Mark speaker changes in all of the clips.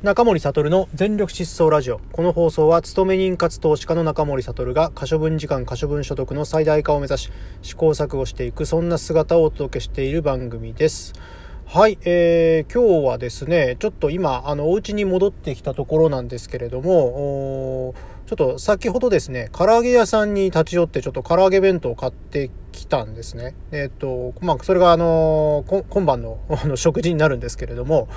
Speaker 1: 中森悟の全力疾走ラジオ。この放送は、勤め人活投資家の中森悟が可処分時間、可処分所得の最大化を目指し、試行錯誤していく、そんな姿をお届けしている番組です。はい、えー、今日はですね、ちょっと今、あの、お家に戻ってきたところなんですけれども、ちょっと先ほどですね、唐揚げ屋さんに立ち寄って、ちょっと唐揚げ弁当を買ってきたんですね。えっ、と、まあ、それがあの、今晩の あの食事になるんですけれども、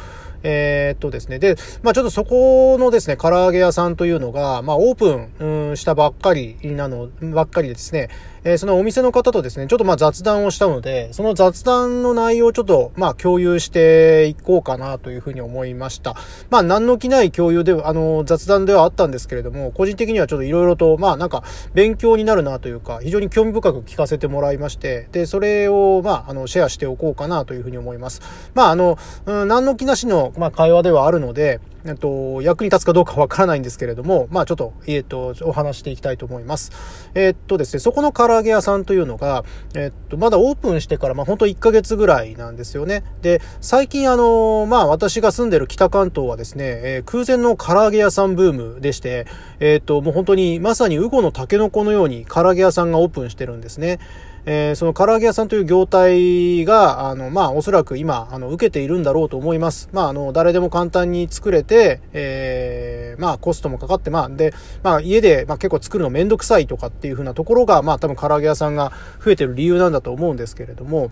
Speaker 1: えー、っとですね。で、まあちょっとそこのですね、唐揚げ屋さんというのが、まあオープン、したばっかりなの、ばっかりでですね、えー、そのお店の方とですね、ちょっとまあ雑談をしたので、その雑談の内容をちょっとまあ共有していこうかなというふうに思いました。まあ何の気ない共有では、あの、雑談ではあったんですけれども、個人的にはちょっといろいろと、まあなんか勉強になるなというか、非常に興味深く聞かせてもらいまして、で、それをまあ、あの、シェアしておこうかなというふうに思います。まああの、うん、何の気なしの、まあ会話ではあるので、えっと、役に立つかどうかわからないんですけれども、まあちょっと、えっと、お話していきたいと思います。えっとですね、そこの唐揚げ屋さんというのが、えっと、まだオープンしてから、まあ本当1ヶ月ぐらいなんですよね。で、最近あの、まあ私が住んでる北関東はですね、えー、空前の唐揚げ屋さんブームでして、えっと、もう本当にまさにウゴのタケノコのように唐揚げ屋さんがオープンしてるんですね。えー、その唐揚げ屋さんという業態が、あの、まあ、おそらく今、あの、受けているんだろうと思います。まあ、あの、誰でも簡単に作れて、えー、まあ、コストもかかって、まあ、で、まあ、家で、まあ、結構作るのめんどくさいとかっていう風なところが、まあ、多分唐揚げ屋さんが増えてる理由なんだと思うんですけれども、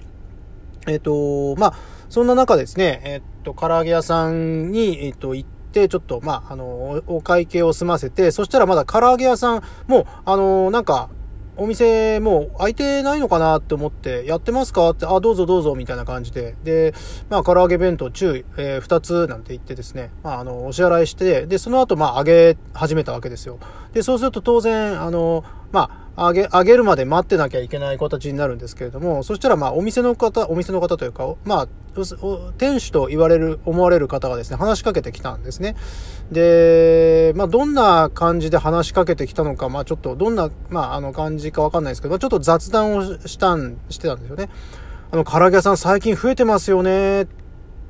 Speaker 1: えっ、ー、と、まあ、そんな中ですね、えっ、ー、と、唐揚げ屋さんに、えっ、ー、と、行って、ちょっと、まあ、あの、お会計を済ませて、そしたらまだ唐揚げ屋さんも、あの、なんか、お店もう開いてないのかなって思って、やってますかって、あ、どうぞどうぞみたいな感じで。で、まあ、唐揚げ弁当中、えー、2つなんて言ってですね、まあ、あの、お支払いして、で、その後、まあ、揚げ始めたわけですよ。で、そうすると当然、あの、まあ、あげ、あげるまで待ってなきゃいけない形になるんですけれども、そしたらまあお店の方、お店の方というか、まあ、店主と言われる、思われる方がですね、話しかけてきたんですね。で、まあどんな感じで話しかけてきたのか、まあちょっとどんな、まああの感じかわかんないですけど、ちょっと雑談をしたん、してたんですよね。あの、唐揚げ屋さん最近増えてますよね、っ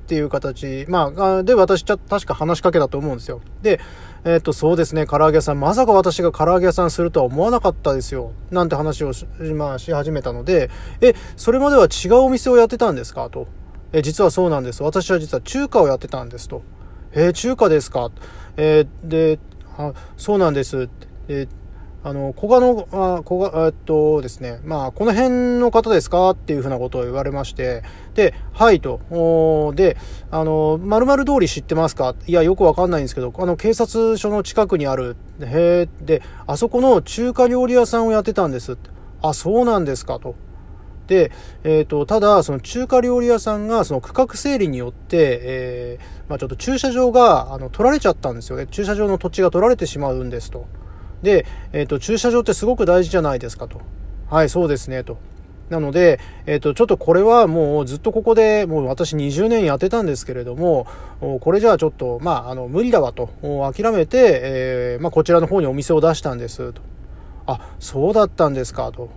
Speaker 1: ていう形、まあ、で、私、確か話しかけたと思うんですよ。で、えっ、と、そうですね、唐揚げ屋さん、まさか私が唐揚げ屋さんするとは思わなかったですよ。なんて話をし,、まあ、し始めたので、え、それまでは違うお店をやってたんですか？と。え、実はそうなんです。私は実は中華をやってたんですと。え中華ですか？えー、で、あ、そうなんです。えあの、古賀の、あ、古賀、えっとですね、まあ、この辺の方ですかっていうふうなことを言われまして、で、はいと、おで、あの、〇〇通り知ってますか？いや、よくわかんないんですけど、あの、警察署の近くにある、へえ、で、あそこの中華料理屋さんをやってたんです。あ、そうなんですか？と。で、えっ、ー、と、ただ、その中華料理屋さんが、その区画整理によって、えー、まあちょっと駐車場が、あの、取られちゃったんですよね。駐車場の土地が取られてしまうんですと。で、えっ、ー、と、駐車場ってすごく大事じゃないですかと。はい、そうですね、と。なので、えっ、と、ちょっとこれはもうずっとここで、もう私20年やってたんですけれども、これじゃあちょっと、まあ、あの、無理だわと、諦めて、えー、まあ、こちらの方にお店を出したんです、と。あ、そうだったんですか、と。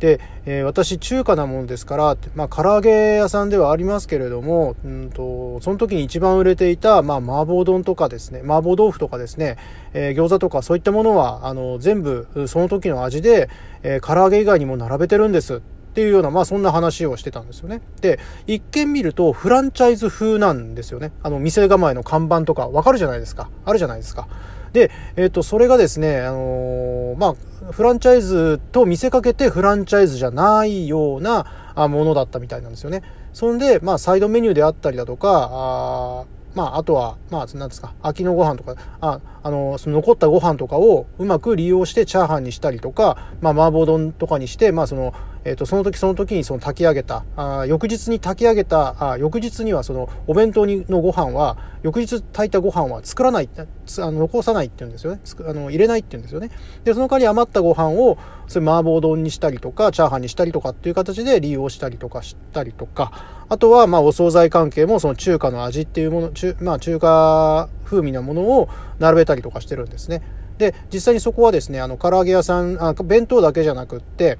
Speaker 1: で、えー、私中華なもんですから、まあ、唐揚げ屋さんではありますけれども、うんと、その時に一番売れていた、まあ、麻婆丼とかですね、麻婆豆腐とかですね、えー、餃子とかそういったものは、あの、全部、その時の味で、えー、唐揚げ以外にも並べてるんです。っていうような、まあそんな話をしてたんですよね。で、一見見るとフランチャイズ風なんですよね。あの、店構えの看板とかわかるじゃないですか。あるじゃないですか。で、えっ、ー、と、それがですね、あのー、まあ、フランチャイズと見せかけてフランチャイズじゃないようなものだったみたいなんですよね。そんで、まあ、サイドメニューであったりだとか、あまあ、あとは、まあ、なんですか、秋のご飯とか、あ、あの、その残ったご飯とかをうまく利用してチャーハンにしたりとか、まあ、麻婆丼とかにして、まあ、その、え、ー、と、その時その時にその炊き上げた、あ翌日に炊き上げた、あ翌日にはそのお弁当にのご飯は、翌日炊いたご飯は作らない、あの残さないって言うんですよね。あの入れないって言うんですよね。で、その代わり余ったご飯を、それ麻婆丼にしたりとか、チャーハンにしたりとかっていう形で利用したりとかしたりとか、あとは、まあ、お惣菜関係もその中華の味っていうもの、中まあ、中華風味なものを並べたりとかしてるんですね。で、実際にそこはですね、あの、唐揚げ屋さん、あ弁当だけじゃなくって、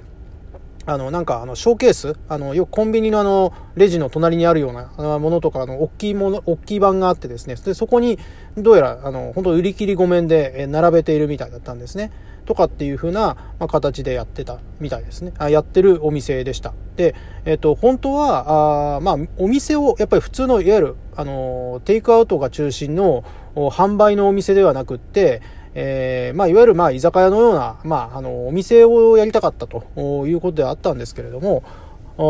Speaker 1: あの、なんか、あの、ショーケース、あの、よくコンビニのあの、レジの隣にあるようなものとか、あの、大きいもの、大きい版があってですね、で、そこに、どうやら、あの、本当売り切りごめんで、並べているみたいだったんですね。とかっていう風な、ま、形でやってたみたいですね。あやってるお店でした。で、えっ、と、本当は、あまあ、お店を、やっぱり普通の、いわゆる、あの、テイクアウトが中心の販売のお店ではなくって、えー、まあ、いわゆる、まあ、居酒屋のような、まあ、あの、お店をやりたかったということであったんですけれども、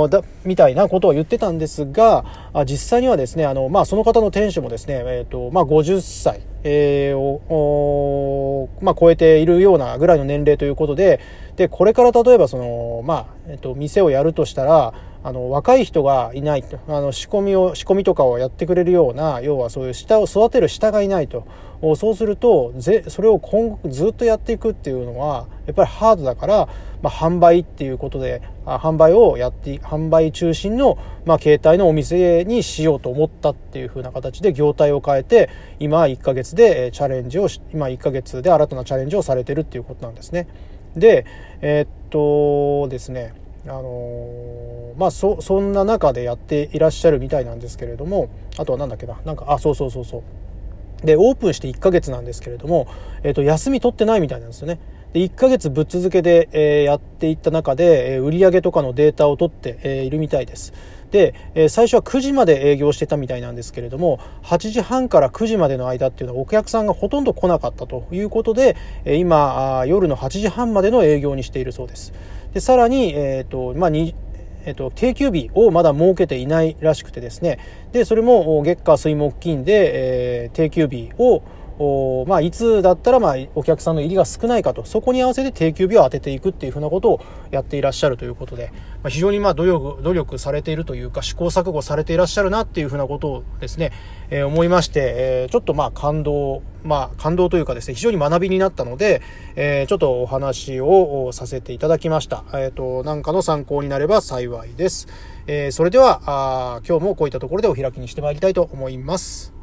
Speaker 1: だみたいなことを言ってたんですが、実際にはですね、あの、まあ、その方の店主もですね、え、ー、と、まあ、50歳、えー、を、まあ、超えているようなぐらいの年齢ということで、で、これから例えばその、まあ、えっ、ー、と、店をやるとしたら、あの、若い人がいないと。あの、仕込みを、仕込みとかをやってくれるような、要はそういう下を育てる下がいないと。そうすると、ぜ、それを今後ずっとやっていくっていうのは、やっぱりハードだから、まあ、販売っていうことで、販売をやって、販売中心の、まあ、携帯のお店にしようと思ったっていう風な形で業態を変えて、今1ヶ月でチャレンジを、今1ヶ月で新たなチャレンジをされてるっていうことなんですね。で、えー、っとですね、あのまあそそんな中でやっていらっしゃるみたいなんですけれどもあとは何だっけななんかあそうそうそうそう。でオープンして1ヶ月なんですけれども、えー、と休み取ってないみたいなんですよね。で1ヶ月ぶっ続けで、え、やっていった中で、えー、売上とかのデータを取って、え、いるみたいです。で、え、最初は9時まで営業してたみたいなんですけれども8時半から9時までの間っていうのはお客さんがほとんど来なかったということで、え、今夜の8時半までの営業にしているそうです。でさらに、えーとまあにえーと、定休日をまだ設けていないらしくてですね。でそれも月下水木金で、えー、定休日をおまあ、いつだったら、まあ、お客さんの入りが少ないかと、そこに合わせて定休日を当てていくっていうふうなことをやっていらっしゃるということで、まあ、非常にまあ努力、努力されているというか、試行錯誤されていらっしゃるなっていうふうなことをですね、えー、思いまして、えー、ちょっとまあ感動、まあ感動というかですね、非常に学びになったので、えー、ちょっとお話をさせていただきました。えっ、と、なんかの参考になれば幸いです。えそれではあ、今日もこういったところでお開きにしてまいりたいと思います。